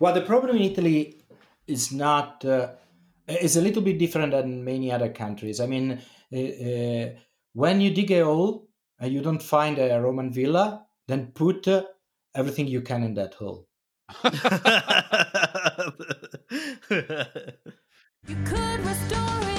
Well, the problem in Italy is not uh, is a little bit different than many other countries. I mean, uh, uh, when you dig a hole and you don't find a Roman villa, then put uh, everything you can in that hole. you could restore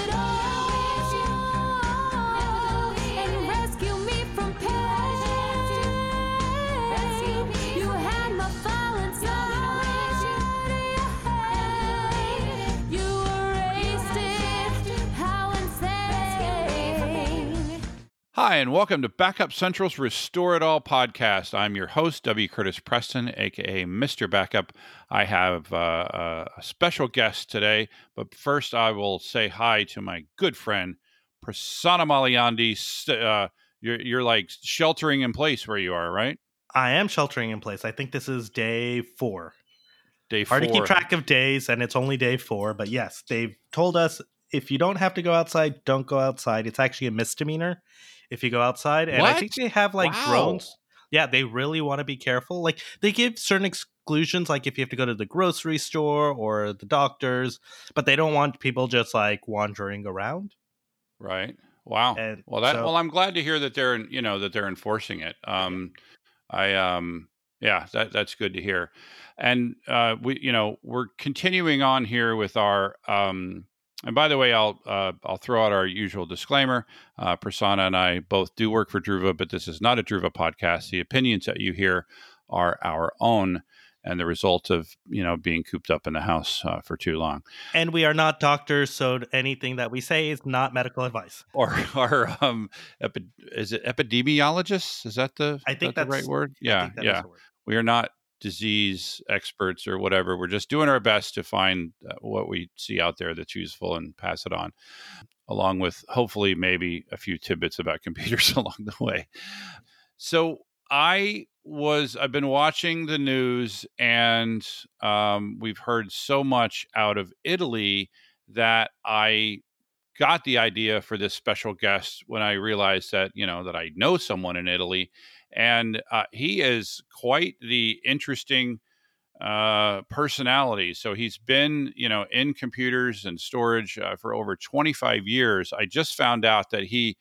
Hi, and welcome to Backup Central's Restore It All podcast. I'm your host, W. Curtis Preston, aka Mr. Backup. I have uh, a special guest today, but first I will say hi to my good friend, Prasanna Malaiyandi. Uh, you're, you're like sheltering in place where you are, right? I am sheltering in place. I think this is day four. Day four. Hard to keep track of days, and it's only day four. But yes, they've told us if you don't have to go outside, don't go outside. It's actually a misdemeanor if you go outside. And what? I think they have like wow. drones. Yeah, they really want to be careful. Like they give certain exclusions, like if you have to go to the grocery store or the doctors, but they don't want people just like wandering around. Right. Wow. And well, that so, well, I'm glad to hear that they're you know that they're enforcing it. Um, I um, yeah, that that's good to hear. And uh, we you know we're continuing on here with our um and by the way, I'll uh, I'll throw out our usual disclaimer. Uh, Prasanna and I both do work for Druva, but this is not a Druva podcast. The opinions that you hear are our own and the result of you know being cooped up in the house uh, for too long. And we are not doctors, so anything that we say is not medical advice. Or or um, epi- is it epidemiologists? Is that the I think that that's the right word? Yeah, yeah. We are not disease experts or whatever. We're just doing our best to find uh, what we see out there that's useful and pass it on, along with hopefully maybe a few tidbits about computers along the way. So I was I've been watching the news and um, we've heard so much out of Italy that I got the idea for this special guest when I realized that you know that I know someone in Italy and uh, he is quite the interesting uh, personality. So he's been, you know, in computers and storage uh, for over 25 years. I just found out that he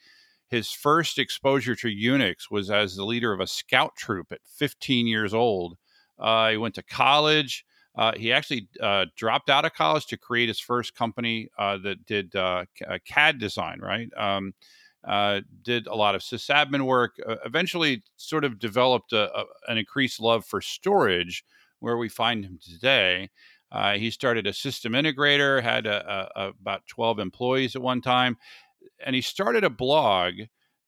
his first exposure to Unix was as the leader of a scout troop at 15 years old. Uh, he went to college. Uh, he actually uh, dropped out of college to create his first company uh, that did uh, CAD design, right? Um, uh, did a lot of sysadmin work, uh, eventually sort of developed a, a, an increased love for storage, where we find him today. Uh, he started a system integrator, had a, about 12 employees at one time, and he started a blog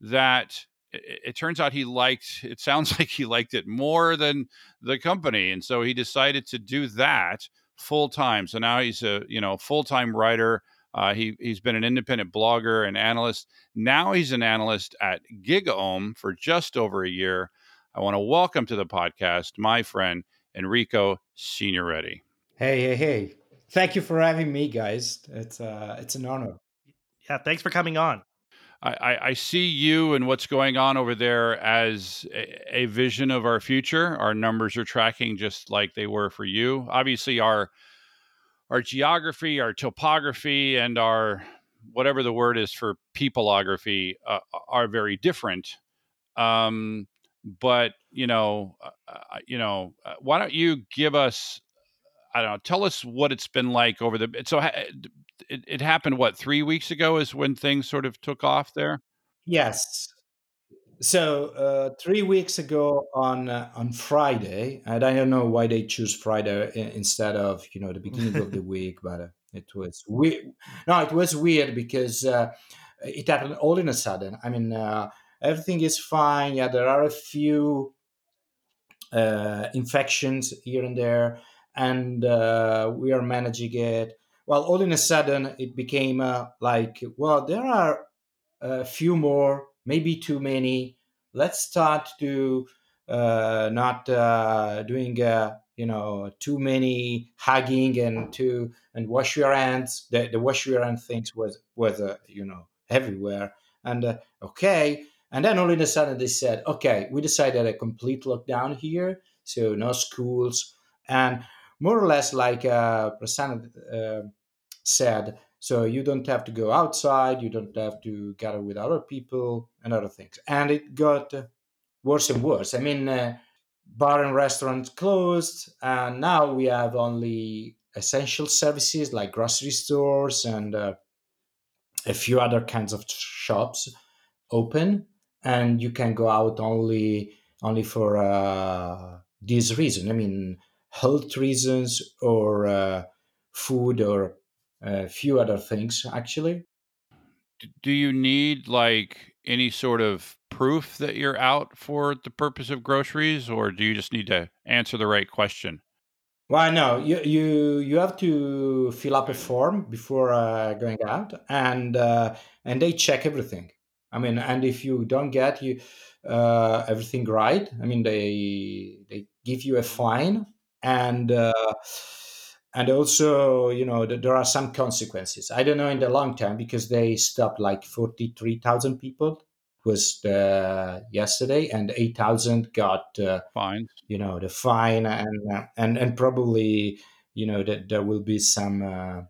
that it, it, turns out he liked. It sounds like he liked it more than the company, and so he decided to do that full time. So now he's a you know full time writer uh, he he's been an independent blogger and analyst. Now he's an analyst at GigaOM for just over a year. I want to welcome to the podcast my friend Enrico Signoretti. Hey, hey, hey! Thank you for having me, guys. It's uh, it's an honor. Yeah, thanks for coming on. I, I, see you and what's going on over there as a, a, vision of our future. Our numbers are tracking just like they were for you. Obviously, our our geography, our topography, and our whatever the word is for peopleography uh, are very different. Um, but you know, uh, uh you know, uh, why don't you give us? I don't know. Tell us what it's been like over the. So it, it happened. What three weeks ago is when things sort of took off there. Yes, so uh, three weeks ago on uh, on Friday, and I don't know why they choose Friday instead of you know the beginning of the week, but uh, it was weird. No, it was weird because uh, it happened all in a sudden. I mean, uh, everything is fine. Yeah, there are a few uh, infections here and there, and we are managing it. Well, all in a sudden, it became like, well, there are a few more maybe too many. Let's start to uh, not uh, doing uh, you know too many hugging and to and wash your hands. The, the wash your hands things was was uh, you know everywhere. And uh, okay, and then all in a sudden they said, okay, we decided a complete lockdown here, so no schools. And more or less like uh, Prasanna uh, said. So you don't have to go outside, you don't have to gather with other people and other things. And it got worse and worse. I mean, uh, bar and restaurants closed, and now we have only essential services like grocery stores and uh, a few other kinds of shops open, and you can go out only only for uh, this reason. I mean, health reasons or uh, food or a few other things actually. Do you need like any sort of proof that you're out for the purpose of groceries, or do you just need to answer the right question? Well, no, you you you have to fill up a form before uh, going out, and uh, and they check everything. I mean, and if you don't get you uh, everything right, I mean, they they give you a fine, and uh, and also you know there are some consequences. I don't know in the long term because they stopped like forty three thousand people was the yesterday, and eight thousand got uh, fine. You know the fine, and uh, and and probably you know that there will be some. Uh,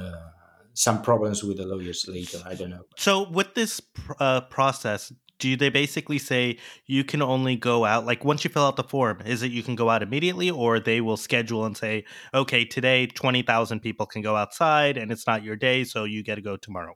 uh, some problems with the lawyers later. I don't know. So, with this uh, process, do they basically say you can only go out like once you fill out the form? Is it you can go out immediately, or they will schedule and say, okay, today twenty thousand people can go outside, and it's not your day, so you get to go tomorrow?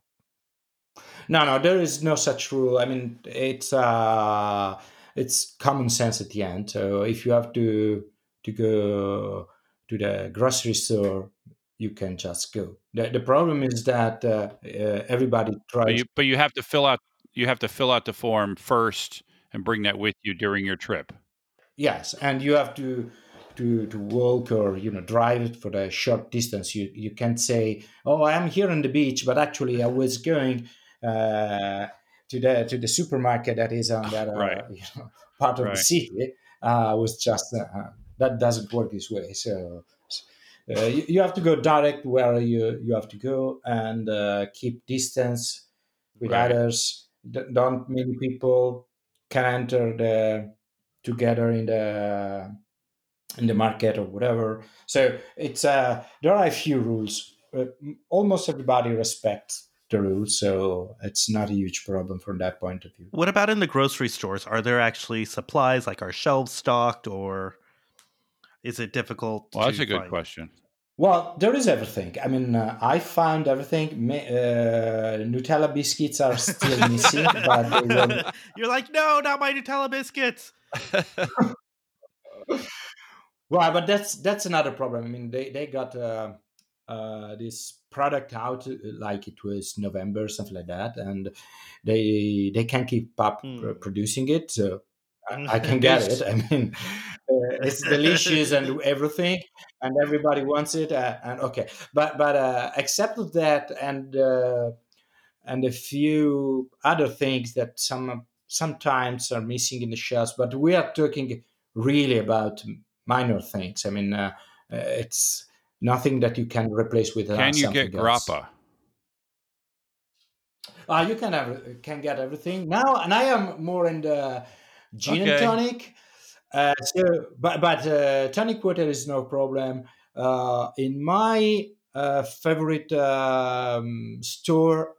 No, no, there is no such rule. I mean, it's uh, it's common sense at the end. So if you have to to go to the grocery store, you can just go. The, the problem is that uh, uh, everybody tries. But you, but you have to fill out you have to fill out the form first and bring that with you during your trip. Yes, and you have to to to walk or you know drive it for the short distance. You you can't say, "Oh, I'm here on the beach," but actually I was going uh, to the to the supermarket that is on that uh, right. you know, part of right. the city. Uh, was just uh, that doesn't work this way. So uh, you, you, have to go direct where you you have to go and uh, keep distance with right. others. Don't many people can enter the together in the in the market or whatever. So it's uh, there are a few rules. almost everybody respects the rules, so it's not a huge problem from that point of view. What about in the grocery stores? Are there actually supplies like are shelves stocked, or is it difficult? Well, that's a good find? question. Well, there is everything. I mean, uh, I found everything. Uh, Nutella biscuits are still missing, but you're like, no, not my Nutella biscuits. well, but that's that's another problem. I mean, they they got uh, uh, this product out uh, like it was November, something like that, and they they can't keep up mm. producing it. So I, I can get it. I mean, it's delicious and everything, and everybody wants it. Uh, and okay, but but uh, except of that, and uh, and a few other things that some sometimes are missing in the shelves. But we are talking really about minor things. I mean, uh, uh, it's nothing that you can replace with. Can you get grappa? Uh, you can have can get everything now, and I am more in the gin okay. and tonic. Uh, so, but but uh, tonic water is no problem. Uh, in my uh, favorite um, store,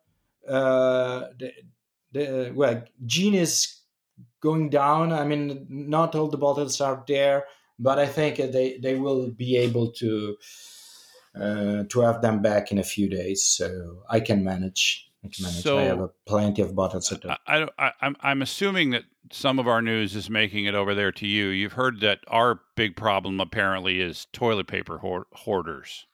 uh, the, the well, gin is going down. I mean, not all the bottles are there, but I think they they will be able to uh, to have them back in a few days. So I can manage. I can manage. So, I have plenty of bottles at I, I, I, I'm I'm assuming that some of our news is making it over there to you. You've heard that our big problem apparently is toilet paper hoarders.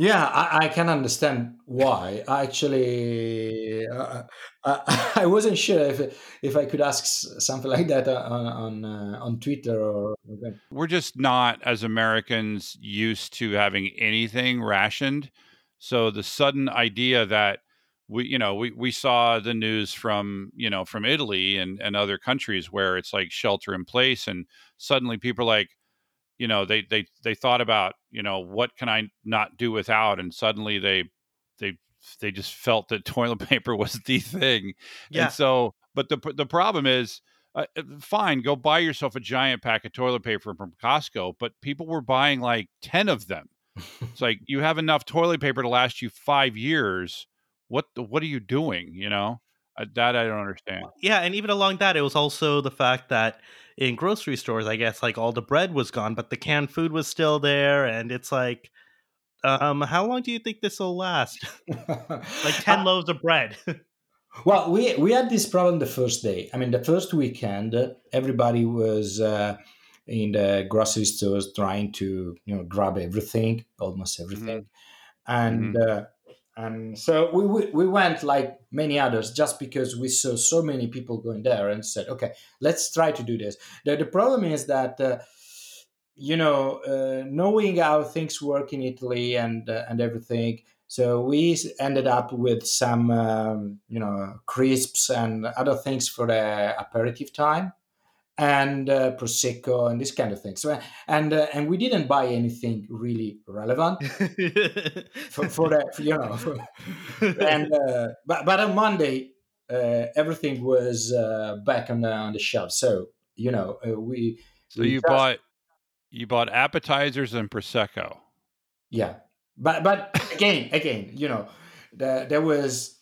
Yeah, I, I can understand why. Actually, uh, I, I wasn't sure if if I could ask something like that on on uh, on Twitter or. We're just not as Americans used to having anything rationed, so the sudden idea that we you know we, we saw the news from you know from italy and, and other countries where it's like shelter in place and suddenly people are like you know they they they thought about you know what can i not do without and suddenly they they they just felt that toilet paper was the thing yeah. and so but the the problem is uh, uh, fine, go buy yourself a giant pack of toilet paper from Costco, but people were buying like 10 of them. it's like you have enough toilet paper to last you 5 years. What what are you doing, you know? Uh, that I don't understand. Yeah, and even along that, it was also the fact that in grocery stores, I guess, like all the bread was gone, but the canned food was still there, and it's like, um, how long do you think this will last? like ten loaves of bread. well, we we had this problem the first day. I mean, the first weekend, everybody was uh, in the grocery stores trying to you know grab everything, almost everything, mm-hmm. and. Mm-hmm. Uh, and so we, we, we went like many others just because we saw so many people going there and said okay let's try to do this. The, the problem is that uh, you know uh, knowing how things work in italy and uh, and everything so we ended up with some um, you know crisps and other things for the aperitif time and uh, prosecco and this kind of thing. So and uh, and we didn't buy anything really relevant for, for that, you know. and uh, but but on Monday, uh, everything was uh, back on the on the shelf. So you know uh, we. So we you just, bought you bought appetizers and prosecco. Yeah, but but again again you know the, there was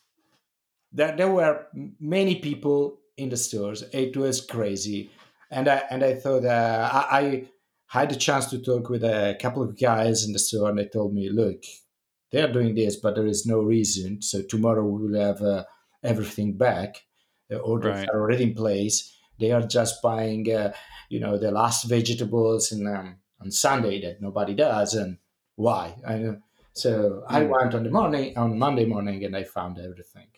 there, there were many people in the stores. It was crazy and I and I thought uh, I, I, had a chance to talk with a couple of guys in the store, and they told me, "Look, they are doing this, but there is no reason. So tomorrow we will have uh, everything back. The orders right. are already in place. They are just buying, uh, you know, the last vegetables and um, on Sunday that nobody does, and why? I, so mm. I went on the morning on Monday morning, and I found everything.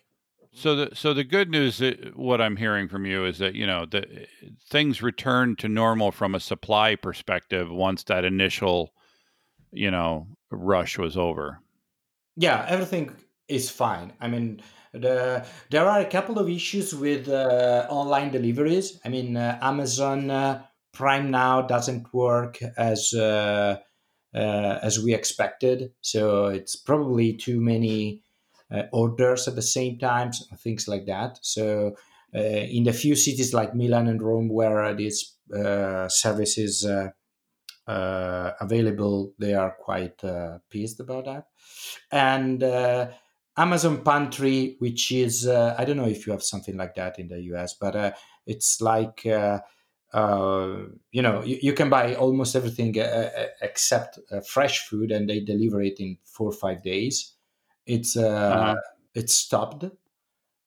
So the so the good news, that, what I'm hearing from you is that you know the things return to normal from a supply perspective once that initial, you know, rush was over. Yeah, everything is fine. I mean, the there are a couple of issues with uh, online deliveries. I mean, uh, Amazon uh, Prime now doesn't work as uh, uh, as we expected, so it's probably too many orders at the same time, things like that. So uh, in the few cities like Milan and Rome where these uh, services uh, available, they are quite uh, pleased about that. And uh, Amazon Pantry, which is, I don't know if you have something like that in the US, but it's like, uh, you know, you, you, can buy almost everything uh, except uh, fresh food, and they deliver it in four or five days. It's uh-huh. it's stopped,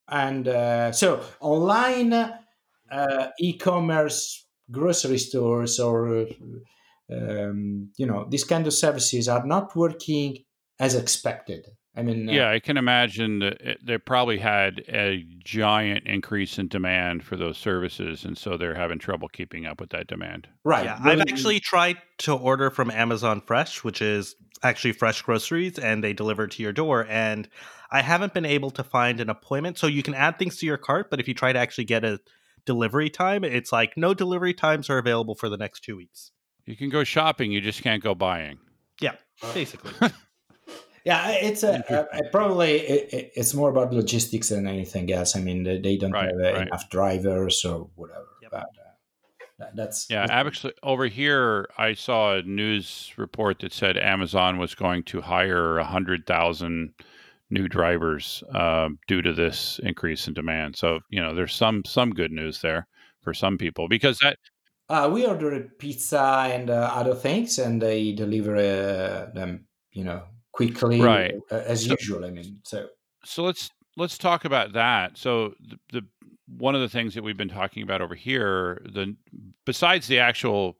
and so online e-commerce grocery stores or um, you know these kind of services are not working as expected i mean uh, yeah i can imagine that they probably had a giant increase in demand for those services and so they're having trouble keeping up with that demand right yeah, i've actually tried to order from amazon fresh which is actually fresh groceries and they deliver to your door and i haven't been able to find an appointment so you can add things to your cart but if you try to actually get a delivery time it's like no delivery times are available for the next two weeks you can go shopping, you just can't go buying. Yeah, basically. yeah, it's a, a, a probably it, it's more about logistics than anything else. I mean, they don't right, have uh, right. enough drivers or whatever. Yep. But uh, that's yeah. That's actually, over here, I saw a news report that said Amazon was going to hire a hundred thousand new drivers uh, due to this increase in demand. So you know, there's some some good news there for some people because that uh, we order pizza and uh, other things, and they deliver uh, them, you know, quickly, right? As so, usual. I mean, so so let's let's talk about that. So the, the one of the things that we've been talking about over here, the besides the actual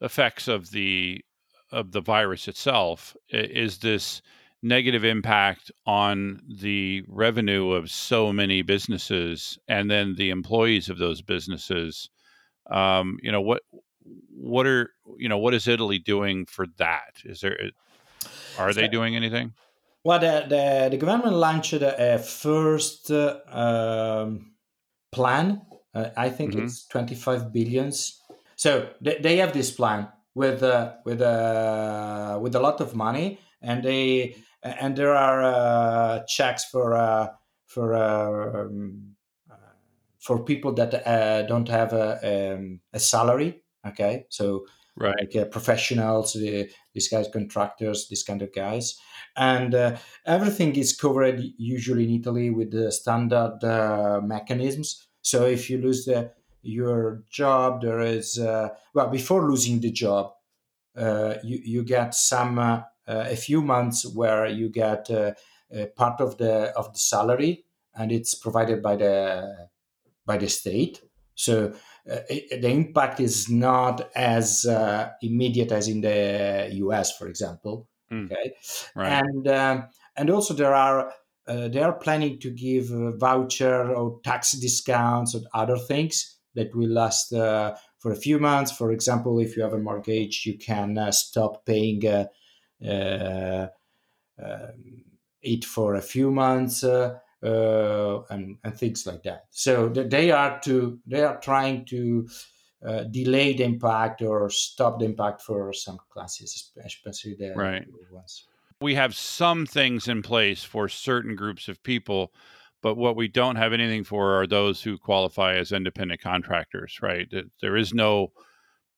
effects of the of the virus itself, is this negative impact on the revenue of so many businesses and then the employees of those businesses um, you know what what are you know what is Italy doing for that? Is there are they doing anything? Well, the the, the government launched a first uh, um, plan. Uh, I think mm-hmm. it's twenty five billions. So they, they have this plan with uh, with uh, with a lot of money, and they and there are uh, checks for uh, for um, for people that uh, don't have a, um, a salary. Okay, so right. like uh, professionals, the, these guys, contractors, these kind of guys, and uh, everything is covered usually in Italy with the standard uh, mechanisms. So if you lose the, your job, there is uh, well before losing the job, uh, you you get some uh, a few months where you get part of the of the salary, and it's provided by the by the state. So uh, it, the impact is not as uh, immediate as in the US, for example. Mm. Okay, right. and um, and also there are uh, they are planning to give voucher or tax discounts or other things that will last uh, for a few months. For example, if you have a mortgage, you can uh, stop paying uh, um, it for a few months uh, and and things like that. So they are to they are trying to uh, delay the impact or stop the impact for some classes, especially the right. ones. We have some things in place for certain groups of people, but what we don't have anything for are those who qualify as independent contractors. Right? There is no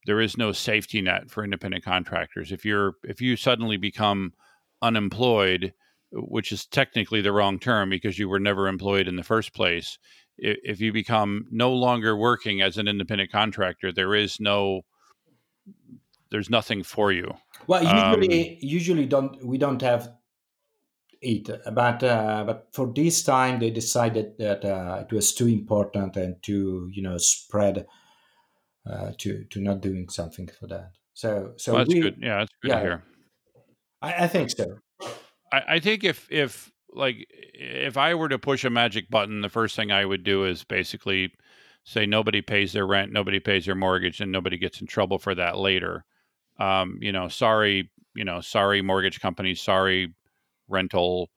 there is no safety net for independent contractors. If you're if you suddenly become unemployed which is technically the wrong term because you were never employed in the first place. If you become no longer working as an independent contractor, there is no, there's nothing for you. Well, usually, um, usually don't we don't have it, but uh, but for this time they decided that uh, it was too important and to you know spread uh, to to not doing something for that. So so well, that's we, good. Yeah, that's good yeah, to hear. I, I think so. I, I think if if like if I were to push a magic button, the first thing I would do is basically say nobody pays their rent, nobody pays their mortgage, and nobody gets in trouble for that later. Um, you know, sorry, you know, sorry, mortgage companies, sorry, rental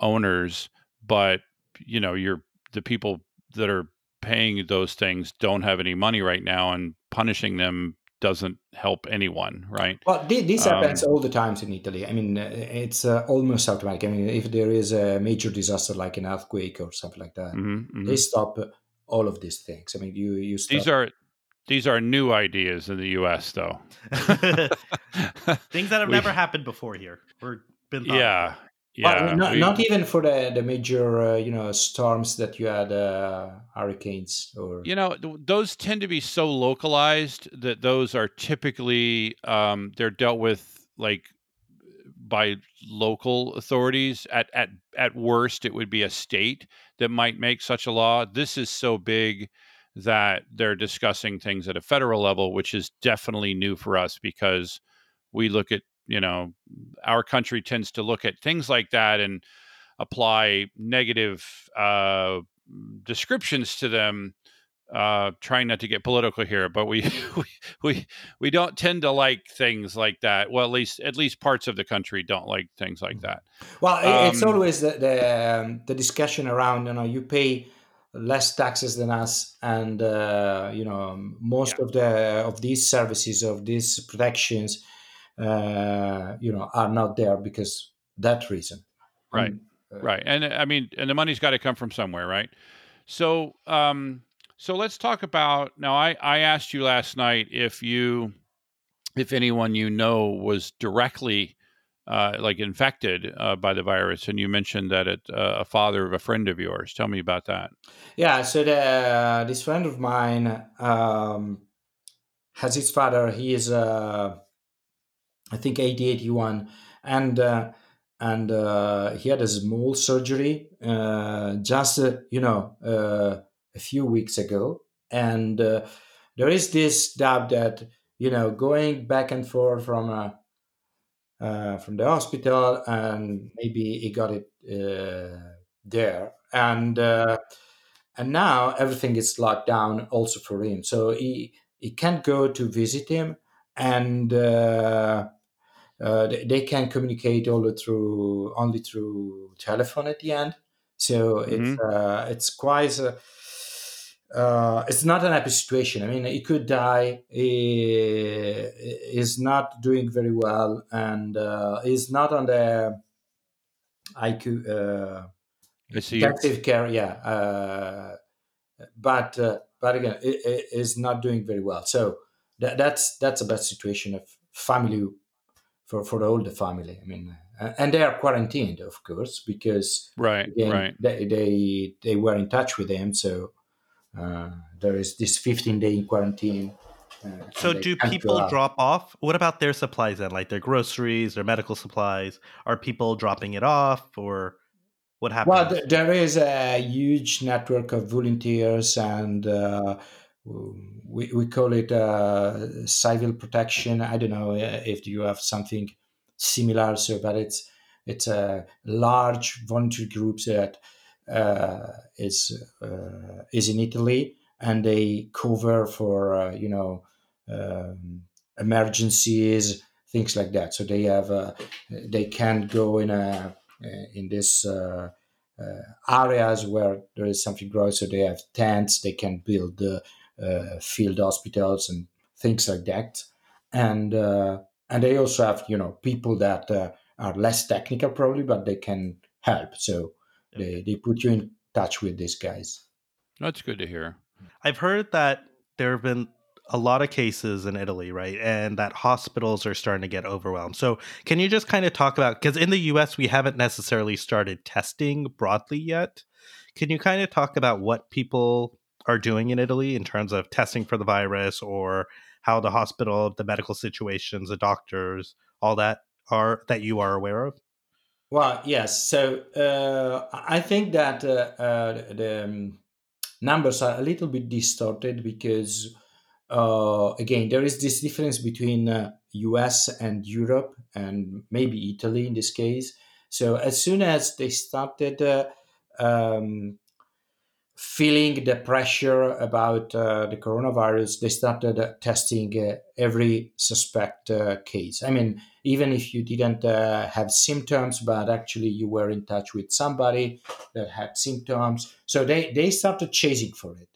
owners, but you know, you're the people that are paying those things don't have any money right now, and punishing them doesn't help anyone, right? Well, this happens um, all the times in Italy. I mean, uh, it's uh, almost automatic. I mean, if there is a major disaster like an earthquake or something like that, mm-hmm, mm-hmm. they stop all of these things. I mean, you you stop. these are these are new ideas in the U.S. though. things that have we, never happened before here. We're been yeah. Yeah, well, not, we, not, even for the the major uh, you know storms that you had uh, hurricanes or you know those tend to be so localized that those are typically um, they're dealt with like by local authorities. At at at worst it would be a state that might make such a law. This is so big that they're discussing things at a federal level which is definitely new for us because we look at you know our country tends to look at things like that and apply negative uh, descriptions to them uh, trying not to get political here but we, we we we don't tend to like things like that well at least at least parts of the country don't like things like mm-hmm. that well um, it's always the the, um, the, discussion around you know you pay less taxes than us and uh, you know most yeah. of the of these services of these protections uh, you know, are not there because that reason. Right. Um, uh, right. And I mean, and the money's got to come from somewhere, right? So, um, so let's talk about now. I, I asked you last night if you, if anyone you know was directly uh, like infected uh, by the virus, and you mentioned that it uh, a father of a friend of yours. Tell me about that. Yeah, so the, this friend of mine um, has his father. He is a I think 80, 81. And, uh, and uh, he had a small surgery uh, just, uh, you know, uh, a few weeks ago. And uh, there is this doubt that, you know, going back and forth from from the hospital and maybe he got it there. And and now everything is locked down also for him. So he he can't go to visit him and uh, uh, they, they, can communicate only through only through telephone at the end. So mm-hmm. it's uh, it's quite a, uh, it's not an happy situation. I mean, he could die. He is not doing very well, and uh, is not on the IQ uh, intensive care. Yeah, uh, but uh, but again, it is not doing very well. So that, that's that's a bad situation of family for for all the family. I mean, uh, and they are quarantined, of course, because right, again, right. They, they they were in touch with them, so uh, there is this 15 day quarantine. Uh, so do people drop off? What about their supplies then, like their groceries, their medical supplies? Are people dropping it off, or what happens? Well, there is a huge network of volunteers and. Uh, we, we call it uh, civil protection. I don't know uh, if you have something similar, so but it's it's a large volunteer group that uh, is uh, is in Italy, and they cover for uh, you know um, emergencies, things like that. So they have uh, they can go in a in this. areas where there is something growing, so they have tents. They can build uh, field hospitals and things like that. And uh, and they also have you know people that uh, are less technical probably, but they can help. So they they put you in touch with these guys. That's good to hear. I've heard that there have been a lot of cases in Italy, right? And that hospitals are starting to get overwhelmed. So, can you just kind of talk about because in the US, we haven't necessarily started testing broadly yet. Can you kind of talk about what people are doing in Italy in terms of testing for the virus or how the hospital, the medical situations, the doctors, all that are that you are aware of? Well, yes. So uh, I think that uh, uh, the um, numbers are a little bit distorted because, uh, again, there is this difference between US uh, and Europe and maybe Italy in this case. So as soon as they started uh, um, feeling the pressure about uh, the coronavirus, they started uh, testing uh, every suspect uh, case. I mean, even if you didn't uh, have symptoms, but actually you were in touch with somebody that had symptoms, so they they started chasing for it.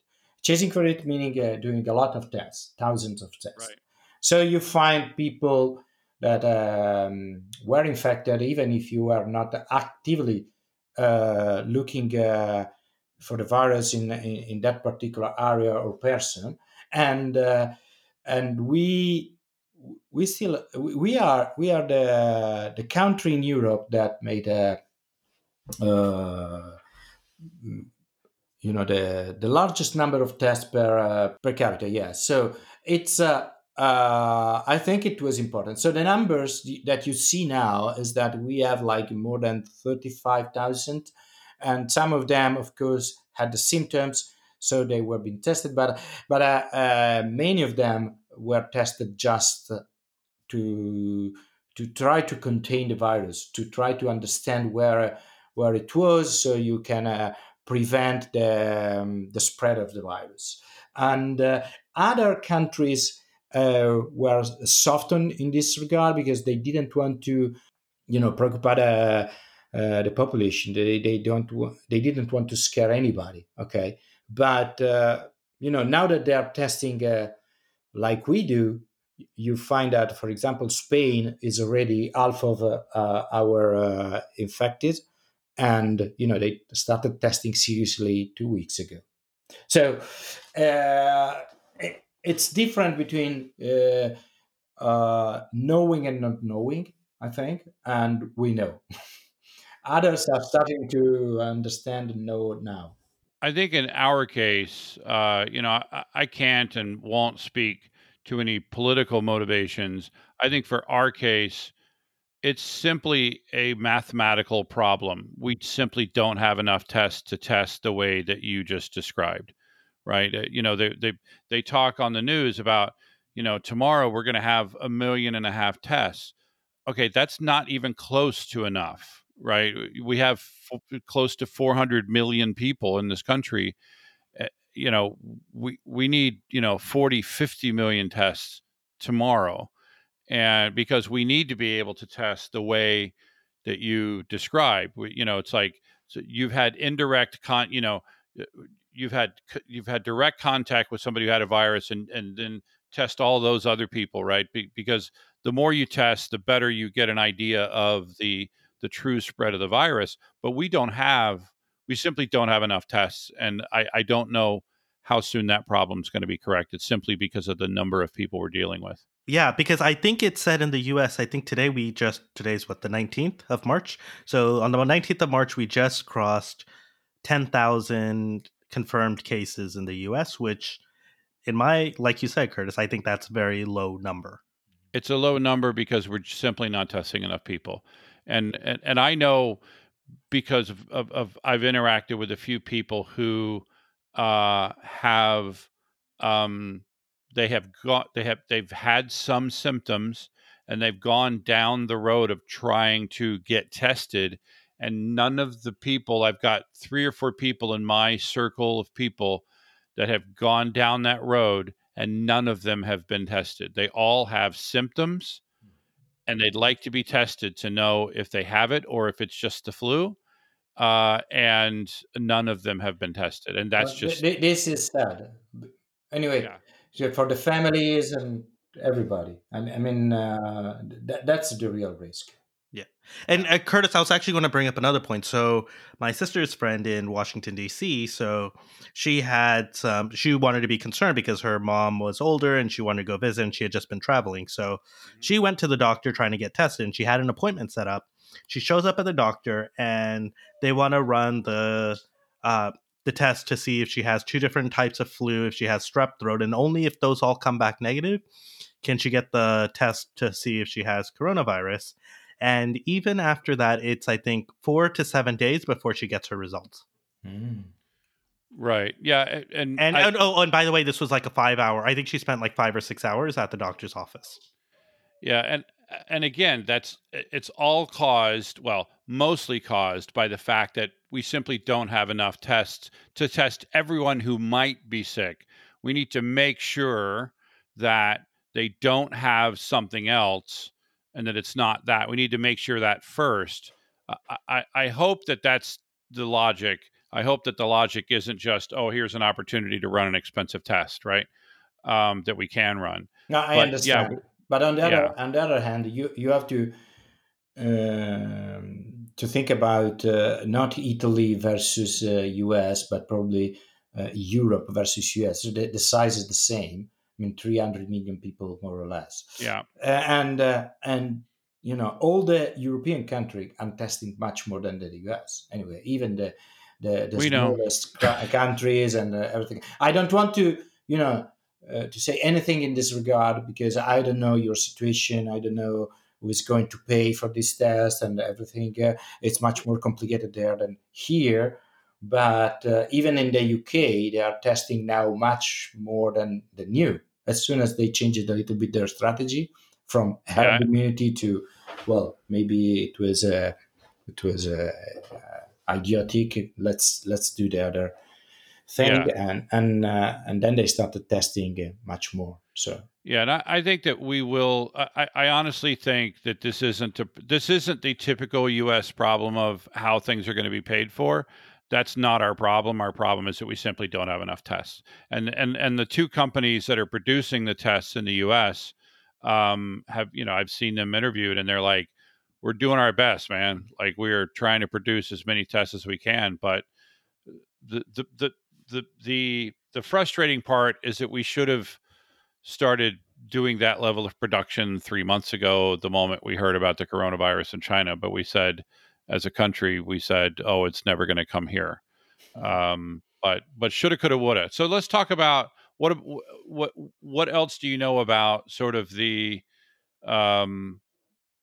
Chasing for it meaning uh, doing a lot of tests, thousands of tests. Right. So you find people that um, were infected, even if you are not actively looking for the virus in, in, in that particular area or person and uh, and we we still we are we are the the country in Europe that made a uh, you know the the largest number of tests per uh, per capita yes so it's uh, uh, I think it was important. So the numbers that you see now is that we have like more than thirty-five thousand and some of them, of course, had the symptoms, so they were being tested. But but uh, uh, many of them were tested just to to try to contain the virus, to try to understand where where it was, so you can uh, prevent the um, the spread of the virus. And uh, other countries uh, were softened in this regard because they didn't want to, you know, preoccupy the uh, the population. They they don't they didn't want to scare anybody. Okay, but uh, you know now that they are testing uh, like we do, you find that, for example, Spain is already half of uh, uh, our infected, and you know they started testing seriously two weeks ago. So it's different between knowing and not knowing. I think, and we know. others are starting to understand and know now. I think in our case, uh, you know, I, I, can't and won't speak to any political motivations. I think for our case, it's simply a mathematical problem. We simply don't have enough tests to test the way that you just described, right? Uh, you know, they they they talk on the news about, you know, tomorrow we're going to have a million and a half tests. Okay, that's not even close to enough right? We have f- close to 400 million people in this country. Uh, you know, we we need you know 40, 50 million tests tomorrow, and because we need to be able to test the way that you describe. You know, it's like so you've had indirect con. You know, uh, you've had you've had direct contact with somebody who had a virus, and and then test all those other people, right? Be, because the more you test, the better you get an idea of the the true spread of the virus. But we don't have, we simply don't have enough tests. And I, I don't know how soon that problem is going to be corrected simply because of the number of people we're dealing with. Yeah, because I think it said in the US, I think today we just, today's what, the 19th of March? So on the 19th of March, we just crossed 10,000 confirmed cases in the US, which in my, like you said, Curtis, I think that's a very low number. It's a low number because we're simply not testing enough people. And, and, and I know because of, of, of I've interacted with a few people who uh, have um, they have got they have they've had some symptoms and they've gone down the road of trying to get tested and none of the people I've got three or four people in my circle of people that have gone down that road and none of them have been tested. They all have symptoms and they'd like to be tested to know if they have it or if it's just the flu. Uh, and none of them have been tested, and that's well, just th- this is sad. Anyway, yeah for the families and everybody. I, I mean, uh, th- that's the real risk. And uh, Curtis, I was actually going to bring up another point. So, my sister's friend in Washington, D.C., so she had some, she wanted to be concerned because her mom was older and she wanted to go visit and she had just been traveling. So, mm-hmm. she went to the doctor trying to get tested and she had an appointment set up. She shows up at the doctor and they want to run the, uh, the test to see if she has two different types of flu, if she has strep throat, and only if those all come back negative can she get the test to see if she has coronavirus. And even after that, it's I think four to seven days before she gets her results. Mm. Right. Yeah. And and, I, and oh, and by the way, this was like a five hour. I think she spent like five or six hours at the doctor's office. Yeah, and and again, that's it's all caused, well, mostly caused by the fact that we simply don't have enough tests to test everyone who might be sick. We need to make sure that they don't have something else and that it's not that. We need to make sure that first. I, I, I hope that that's the logic. I hope that the logic isn't just, oh, here's an opportunity to run an expensive test, right? Um, that we can run. No, I but, understand. Yeah, but on the other yeah. on the other hand, you you have to um, to think about uh, not Italy versus uh, US, but probably uh, Europe versus US. So the, the size is the same. I mean, 300 million people more or less. Yeah. and uh, and you know all the European countries are testing much more than the US. Anyway, even the the, the smallest countries and uh, everything. I don't want to you know uh, to say anything in this regard because I don't know your situation. I don't know who is going to pay for this test and everything. Uh, it's much more complicated there than here. But uh, even in the UK, they are testing now much more than the new. As soon as they change it a little bit their strategy from herd yeah. immunity to, well, maybe it was a, it was a, uh, idiotic. Let's let's do the other thing, yeah. and and uh, and then they started testing uh, much more. So yeah, and I, I think that we will. I, I, honestly think that this isn't a, this isn't the typical U.S. problem of how things are going to be paid for. That's not our problem. Our problem is that we simply don't have enough tests. And and and the two companies that are producing the tests in the U.S. Um, have you know I've seen them interviewed, and they're like, "We're doing our best, man. Like we are trying to produce as many tests as we can, but." The, the, the the the the frustrating part is that we should have started doing that level of production three months ago the moment we heard about the coronavirus in china but we said as a country we said oh it's never going to come here um, but but shoulda coulda woulda so let's talk about what what what else do you know about sort of the um,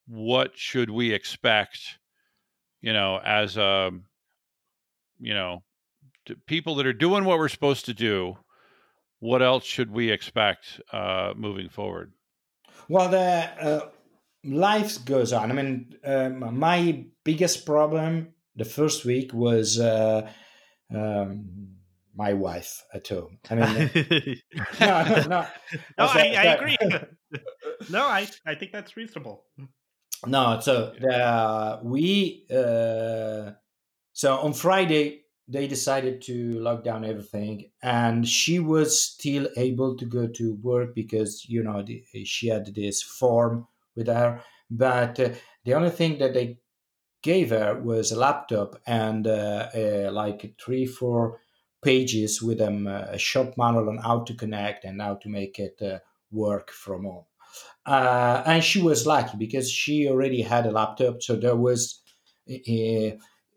what should we expect you know as a you know people that are doing what we're supposed to do, what else should we expect uh, moving forward? Well, the uh, life goes on. I mean, um, my biggest problem the first week was uh, um, my wife at home. I mean, no, no, no. no I, I agree. no, I, I think that's reasonable. No, so the, we uh, so on Friday they decided to lock down everything and she was still able to go to work because you know the, she had this form with her but uh, the only thing that they gave her was a laptop and uh, uh, like three four pages with uh, a short manual on how to connect and how to make it uh, work from home. Uh, and she was lucky because she already had a laptop, so there was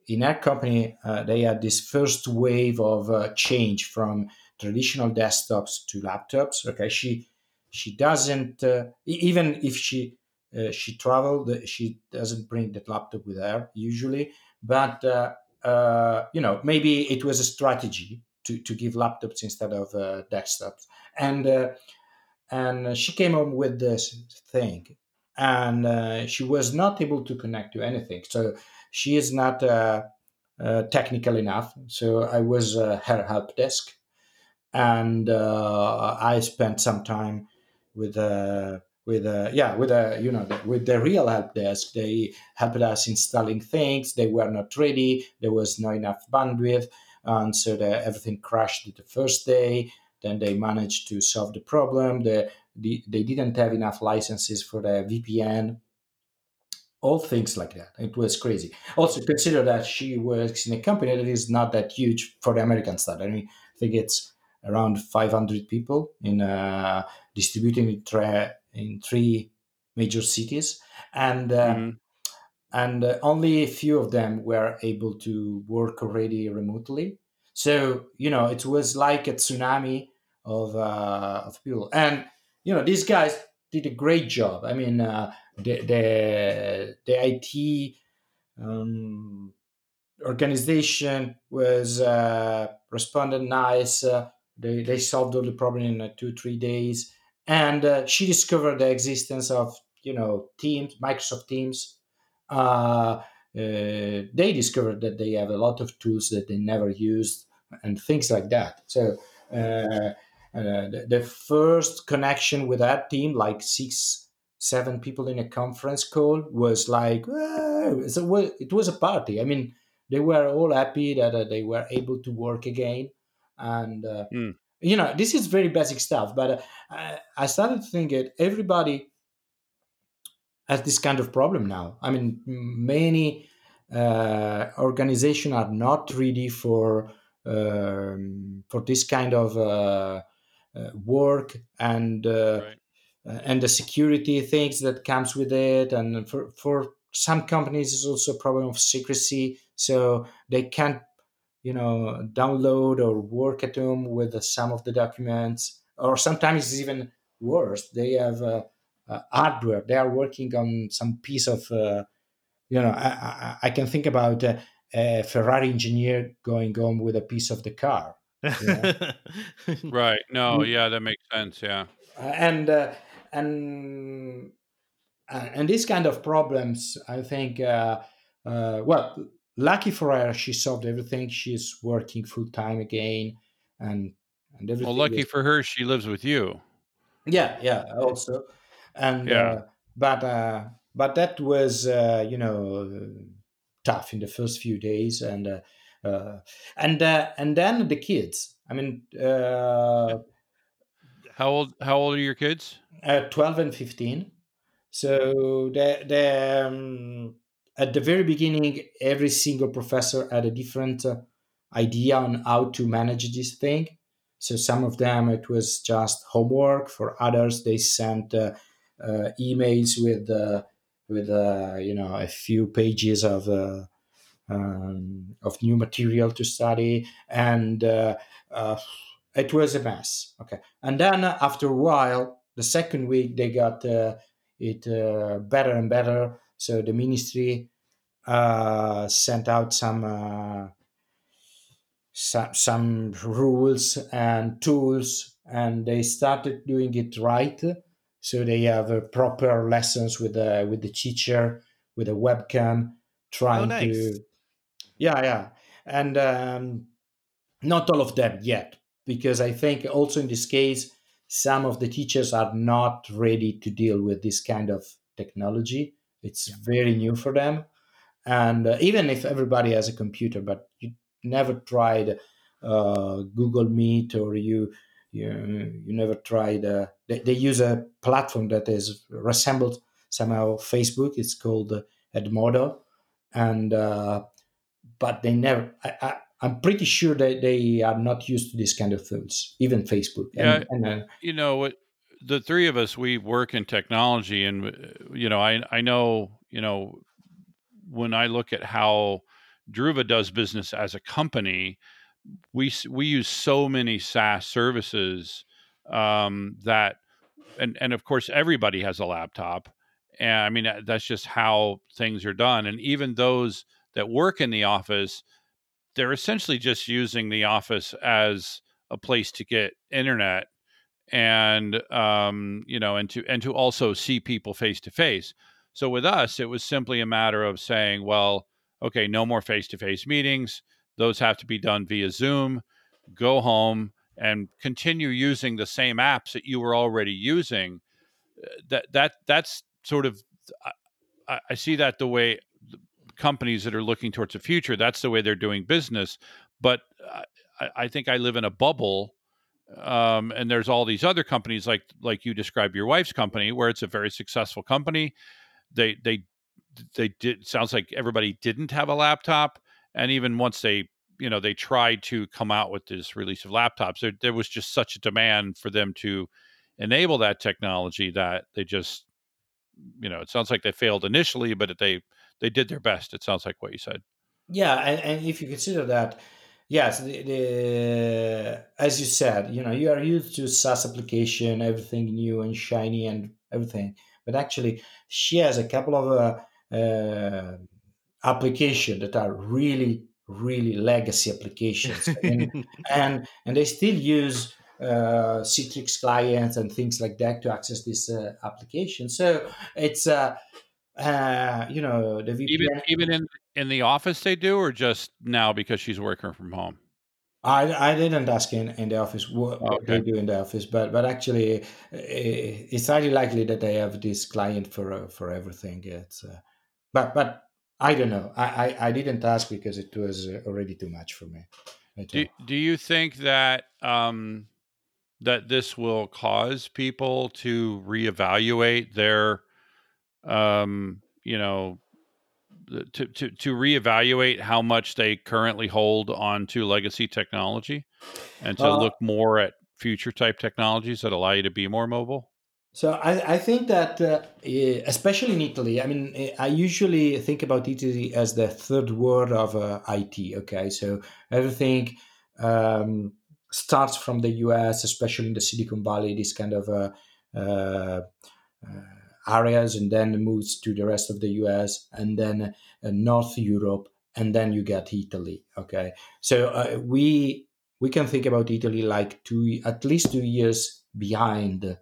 in our company, uh, they had this first wave of uh, change from traditional desktops to laptops. Okay, she she doesn't uh, even if she uh, she traveled, she doesn't bring that laptop with her usually. But uh, uh, you know, maybe it was a strategy to to give laptops instead of desktops, and and she came home with this thing, and she was not able to connect to anything. So she is not uh, uh, technical enough. So I was uh, her help desk, and uh, I spent some time with uh, with uh, yeah with uh, you know the, with the real help desk. They helped us installing things. They were not ready. There was not enough bandwidth, and so the, everything crashed the first day. Then they managed to solve the problem. The, the, they didn't have enough licenses for the VPN all things like that. It was crazy. Also, consider that she works in a company that is not that huge for the American side. I mean, I think it's around 500 people in uh, distributing it tra- in three major cities, and uh, mm-hmm. and uh, only a few of them were able to work already remotely. So you know, it was like a tsunami of uh, of people, and you know, these guys did a great job. I mean, uh, the the, the IT um, organization was uh, responded nice. Uh, they they solved all the problem in uh, two three days, and uh, she discovered the existence of you know Teams, Microsoft Teams. Uh, they discovered that they have a lot of tools that they never used and things like that. So uh, the, the, first connection with that team, like six, seven people in a conference call, was like, it was a party. I mean, they were all happy that uh, they were able to work again. And, uh, mm. you know, this is very basic stuff, but uh, I, started thinking everybody has this kind of problem now. I mean, many uh, organizations are not ready for um, for this kind of uh, uh, work and uh, right. And the security things that comes with it and for for some companies it's also a problem of secrecy so they can't you know download or work at home with some of the documents or sometimes it's even worse they have uh, uh, hardware they are working on some piece of uh, you know I, I, I, can think about a Ferrari engineer going home with a piece of the car right. No, mm. yeah, that makes sense. Yeah. And uh, and uh, and these kind of problems, I think. Uh, uh, well, lucky for her, she solved everything. She's working full time again, and and everything. Well, lucky is... for her, she lives with you. Yeah, yeah. Also, and yeah, uh, but uh, but that was uh, you know tough in the first few days, and uh, uh, and uh, and then the kids. I mean, uh, how old? How old are your kids? Uh, Twelve and fifteen. So the the um, at the very beginning, every single professor had a different uh, idea on how to manage this thing. So some of them it was just homework. For others, they sent uh, uh, emails with uh, with uh, you know a few pages of uh, um, of new material to study, and it was a mess. Okay, and then after a while, the second week they got it better and better. So the ministry uh, sent out some. Uh, some, some rules and tools and they started doing it right so they have proper lessons with the with the teacher with a webcam trying oh, nice. to yeah, yeah, and um, not all of them yet, because I think also in this case, some of the teachers are not ready to deal with this kind of technology. It's yeah. very new for them, and uh, even if everybody has a computer, but you never tried uh, Google Meet or you you you never tried. Uh, they, they, use a platform that is resembled somehow Facebook. It's called uh, Edmodo, and uh, but they never. I, I, I'm pretty sure that they are not used to this kind of tools, even Facebook. Yeah, and, and, uh, you know what? The three of us, we work in technology, and uh, you know, I I know, you know, when I look at how Druva does business as a company, we we use so many SaaS services um, that, and and of course, everybody has a laptop, and I mean that's just how things are done, and even those that work in the office they're essentially just using the office as a place to get internet and um, you know and to and to also see people face to face so with us it was simply a matter of saying well okay no more face to face meetings those have to be done via zoom go home and continue using the same apps that you were already using uh, that that that's sort of I, I see that the way companies that are looking towards the future, that's the way they're doing business. But I, I think I live in a bubble. Um, and there's all these other companies like like you described your wife's company where it's a very successful company they they they did sounds like everybody didn't have a laptop and even once they you know they tried to come out with this release of laptops there, there was just such a demand for them to enable that technology that they just you know it sounds like they failed initially but they they did their best. It sounds like what you said. Yeah, and, and if you consider that, yes, the, the, as you said, you know, you are used to SaaS application, everything new and shiny and everything, but actually, she has a couple of uh, uh, applications that are really, really legacy applications, and, and and they still use uh, Citrix clients and things like that to access this uh, application. So it's uh, uh, you know, the VPN. Even even in in the office they do, or just now because she's working from home. I, I didn't ask in, in the office what, okay. they do in the office, but but actually, eh, it's highly likely that they have this client for uh, for everything. It's uh, but but I don't know. I, I, I didn't ask because it was uh, already too much for me. Do, do you think that um, that this will cause people to reevaluate their um, you know, to, to, to reevaluate how much they currently hold on to legacy technology and to uh, look more at future type technologies that allow you to be more mobile? So I, I think that, uh, especially in Italy, I mean, I usually think about Italy as the third world of uh, IT. Okay, so everything um, starts from the US, especially in the Silicon Valley. This kind of uh, uh, uh areas and then moves to the rest of the US and then uh, North Europe and then you get Italy. Okay, so uh, we we can think about Italy like two at least two years behind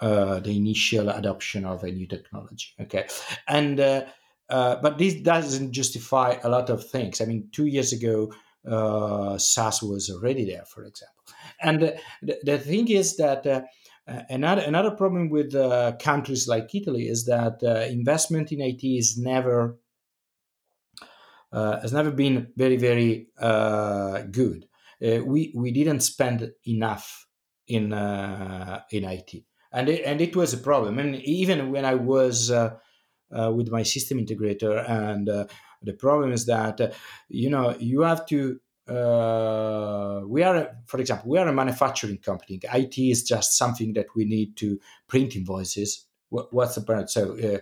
uh, the initial adoption of a new technology. Okay, and uh, uh, but this doesn't justify a lot of things. I mean, two years ago, uh, SaaS was already there, for example. And the, the thing is that uh, another another problem with uh, countries like Italy is that uh, investment in IT is never uh, has never been very very uh, good. Uh, we we didn't spend enough in in IT, and it, and it was a problem. And even when I was with my system integrator, and the problem is that you know you have to uh, we are, for example, we are a manufacturing company. IT is just something that we need to print invoices. What, what's the point? So, uh,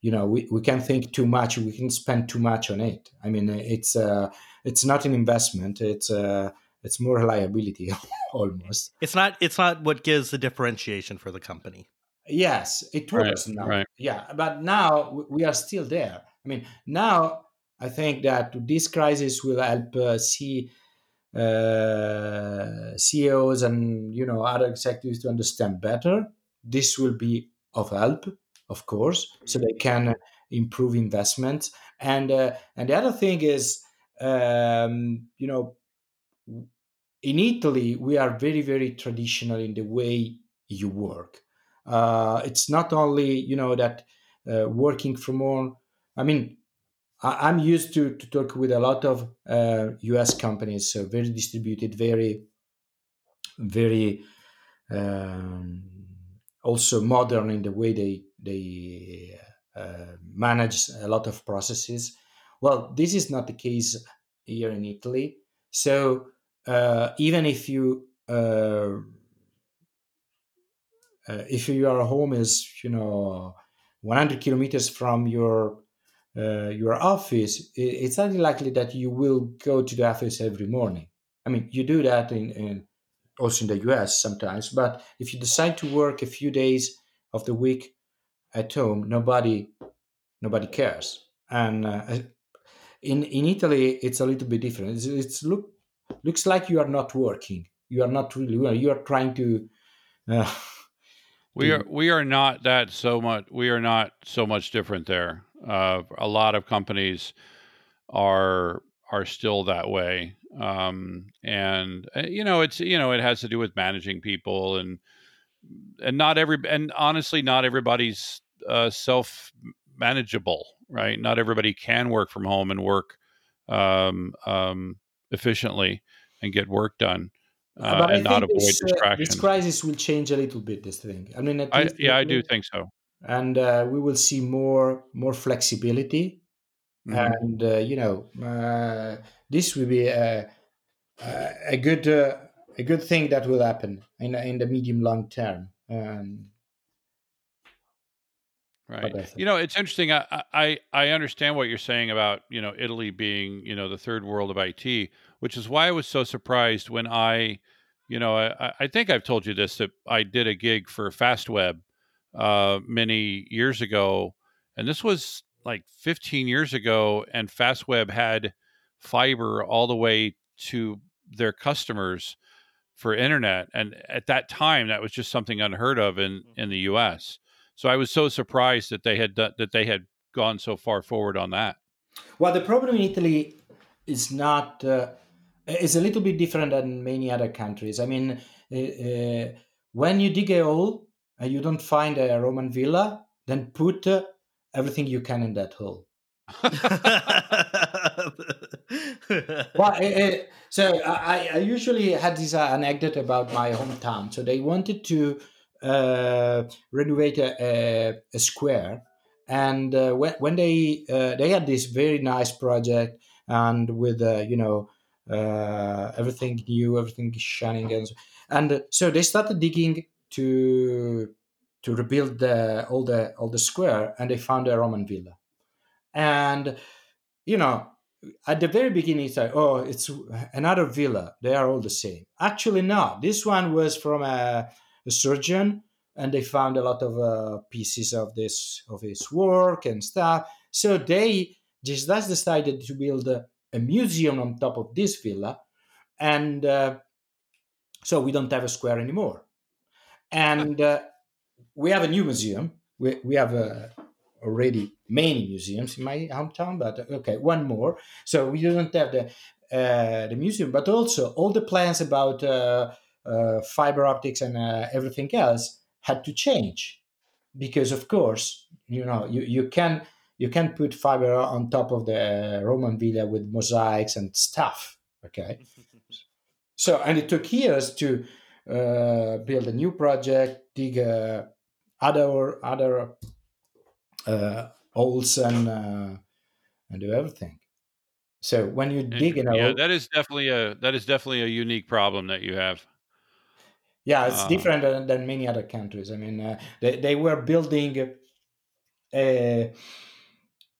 you know, we, we can think too much. We can spend too much on it. I mean, it's uh, it's not an investment. It's uh, it's more liability almost. It's not. It's not what gives the differentiation for the company. Yes, it was right, now. Right. Yeah, but now we are still there. I mean, now I think that this crisis will help uh, see uh, CEOs and you know other executives to understand better. This will be of help, of course, so they can improve investments. And uh, and the other thing is, um, you know, in Italy we are very very traditional in the way you work. Uh, it's not only you know that uh, working from home. I mean, I'm used to, to talk with a lot of uh, US companies, so very distributed, very, very um, also modern in the way they they uh, manage a lot of processes. Well, this is not the case here in Italy. So uh, even if you uh, uh, if your home is you know 100 kilometers from your uh, your office, it's unlikely that you will go to the office every morning. I mean, you do that in, in also in the US sometimes, but if you decide to work a few days of the week at home, nobody nobody cares. And uh, in in Italy, it's a little bit different. It's, it's, look looks like you are not working. You are not really. You are trying to. Uh, we are we are not that so much. We are not so much different there. Uh, a lot of companies are are still that way, um, and uh, you know it's you know it has to do with managing people and and not every and honestly not everybody's uh, self manageable, right? Not everybody can work from home and work um, um, efficiently and get work done. Uh, and not avoid this, distractions. Uh, this crisis will change a little bit. This thing. I mean, I, yeah, I do think so. And uh, we will see more more flexibility, mm-hmm. and uh, you know, uh, this will be a a good a good thing that will happen in in the medium long term. Um, Right. You know, it's interesting. I, I I understand what you're saying about you know Italy being you know the third world of IT, which is why I was so surprised when I, you know, I, I think I've told you this that I did a gig for Fastweb uh, many years ago, and this was like 15 years ago, and Fastweb had fiber all the way to their customers for internet, and at that time that was just something unheard of in mm. in the U.S. So I was so surprised that they had done, that they had gone so far forward on that. Well, the problem in Italy is not uh, is a little bit different than many other countries. I mean, uh, uh, when you dig a hole and you don't find a Roman villa, then put uh, everything you can in that hole. well, uh, uh, so I, I, usually had this anecdote about my hometown. So they wanted to uh, renovate a, a, square. And uh, when, when they uh, they had this very nice project and with uh, you know uh, everything new, everything shining, and so, and so they started digging to to rebuild the all the all the square, and they found a Roman villa. And you know, at the very beginning, it's like, oh, it's another villa. They are all the same. Actually, no. This one was from a a surgeon and they found a lot of uh, pieces of this of his work and stuff so they just thus decided to build a, a, museum on top of this villa and uh, so we don't have a square anymore and uh, we have a new museum. We, we have uh, already many museums in my hometown but uh, okay one more. So we don't have the uh, the museum but also all the plans about uh, fiber optics and uh, everything else had to change. Because of course you know you, you can you can put fiber on top of the roman villa with mosaics and stuff okay? So and it took years to uh, build a new project dig uh, other other uh, holes and uh, and do everything so when you dig in a yeah, that is definitely a that is definitely a unique problem that you have yeah, it's uh, different than, than, many other countries. I mean, uh, they they were building a.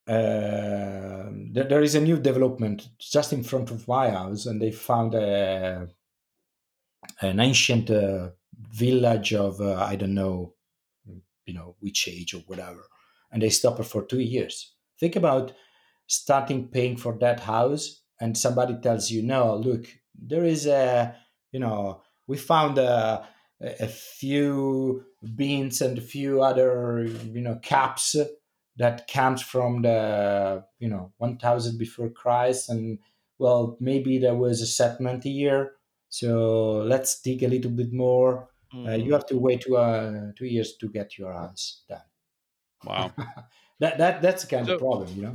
Uh, there, there is a new development just in front of my house, and they found a an ancient uh, village of uh, I don't know, you know which age or whatever, and they stopped it for two years. Think about starting paying for that house, and somebody tells you, "No, look, there is a you know we found a, a few beans and a few other you know caps that comes from the you know 1000 before christ and well maybe there was a settlement here so let's dig a little bit more mm-hmm. uh, you mm-hmm. have to wait two, uh, two years to get your house done wow that that that's kind so, of problem you know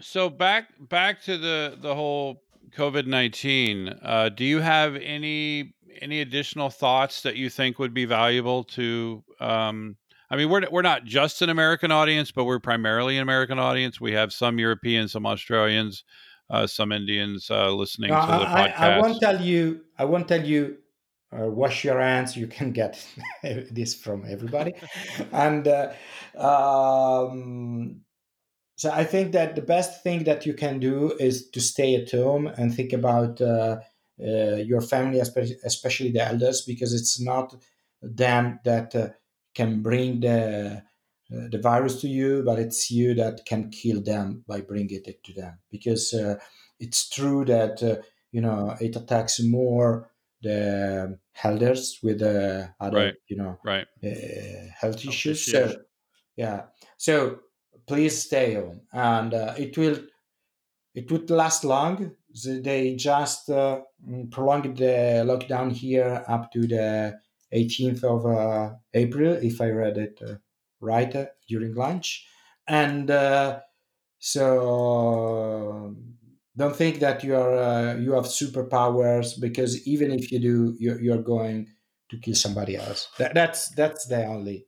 so back back to the the whole covid-19 uh, do you have any any additional thoughts that you think would be valuable to? Um, I mean, we're we're not just an American audience, but we're primarily an American audience. We have some Europeans, some Australians, uh, some Indians uh, listening no, to the I, podcast. I, won't tell you. I won't tell you. Uh, wash your hands. You can get this from everybody, and uh, um, so I think that the best thing that you can do is to stay at home and think about uh, uh, your family, especially the elders, because it's not them that uh, can bring the uh, the virus to you, but it's you that can kill them by bringing it to them. Because uh, it's true that uh, you know it attacks more the elders with uh, other right. you know right. health, health issues. So yeah, so please stay home, and it will it would last long. They just uh, prolonged the lockdown here up to the 18th of uh, April, if I read it right uh, during lunch. And uh, so don't think that you are uh, you have superpowers because even if you do, you're, you're going to kill somebody else. That, that's that's the only.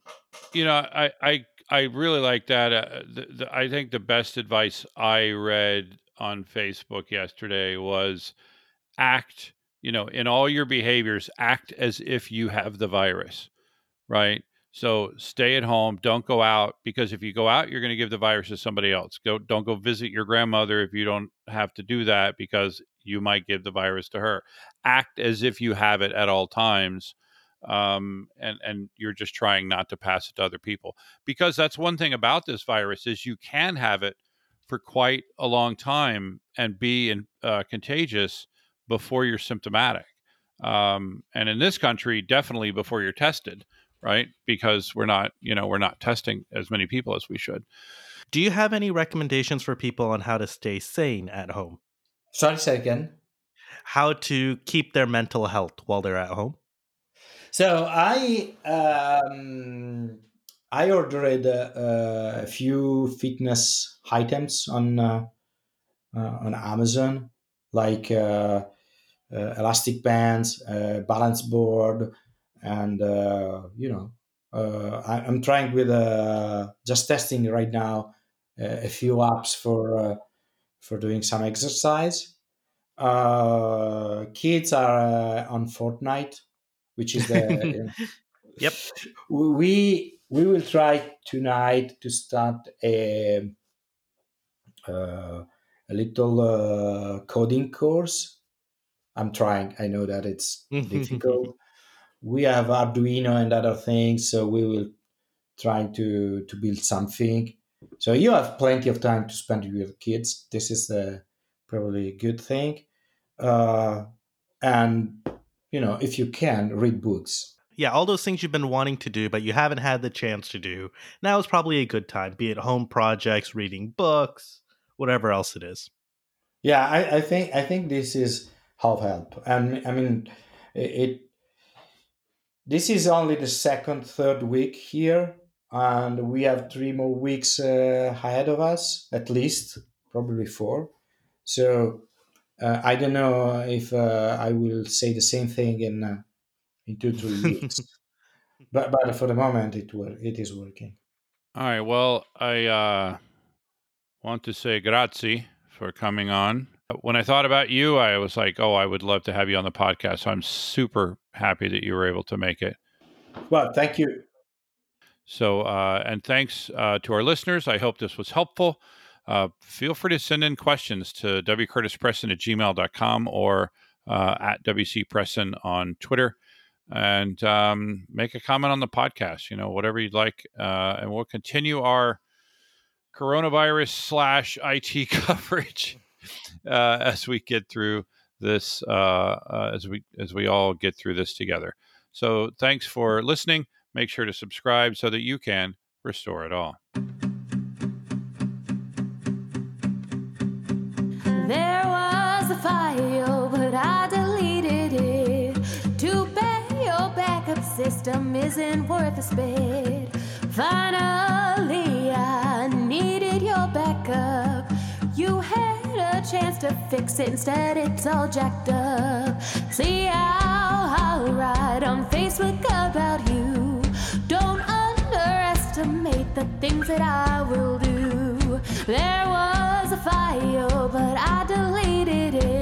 You know, I I I really like that. Uh, the, the, I think the best advice I read on Facebook yesterday was act. You know, in all your behaviors, act as if you have the virus, right? So stay at home. Don't go out because if you go out, you're going to give the virus to somebody else. Go, don't go visit your grandmother if you don't have to do that because you might give the virus to her. Act as if you have it at all times, um, and and you're just trying not to pass it to other people because that's one thing about this virus is you can have it for quite a long time and be in, uh, contagious before you're symptomatic. Um, and in this country, definitely before you're tested right? Because we're not, you know, we're not testing as many people as we should. Do you have any recommendations for people on how to stay sane at home? Sorry, say again. How to keep their mental health while they're at home? So I um, I ordered uh, a few fitness items on uh, uh, on Amazon, like uh, uh, elastic bands, balance board, and uh, you know uh, I, am trying with uh, just testing right now a few apps for for doing some exercise. kids are on Fortnite, which is the yep. We we will try tonight to start a uh, a little uh, coding course. I'm trying. I know that it's difficult, we have Arduino and other things, so we will try to to build something. So you have plenty of time to spend with your kids. This is a, probably a good thing, uh, and you know if you can read books. Yeah, all those things you've been wanting to do, but you haven't had the chance to do. Now is probably a good time, be it home projects, reading books, whatever else it is. Yeah, I, I think I think this is half help, and I mean it this is only the second, third week here, and we have three more weeks uh, ahead of us, at least, probably four. So uh, I don't know if uh, I will say the same thing in uh, in two three weeks, but but for the moment it will it is working. All right. Well, I uh, want to say grazie for coming on. When I thought about you, I was like, oh, I would love to have you on the podcast. So I'm super happy that you were able to make it. Well, thank you. So, uh, and thanks uh, to our listeners. I hope this was helpful. Uh, feel free to send in questions to wcurtispreston at gmail.com or uh, at wcpreston on Twitter and um, make a comment on the podcast, you know, whatever you'd like. Uh, and we'll continue our coronavirus slash IT coverage uh, as we get through this uh, uh, as we as we all get through this together. So thanks for listening. Make sure to subscribe so that you can restore it all. There was a file, but I deleted it. Too bad your backup system isn't worth a spit. Finally, I needed your backup. You had chance to fix it. Instead, it's all jacked up. See how, I'll write on Facebook about you. Don't underestimate the things that I will do. There was a file, but I deleted it.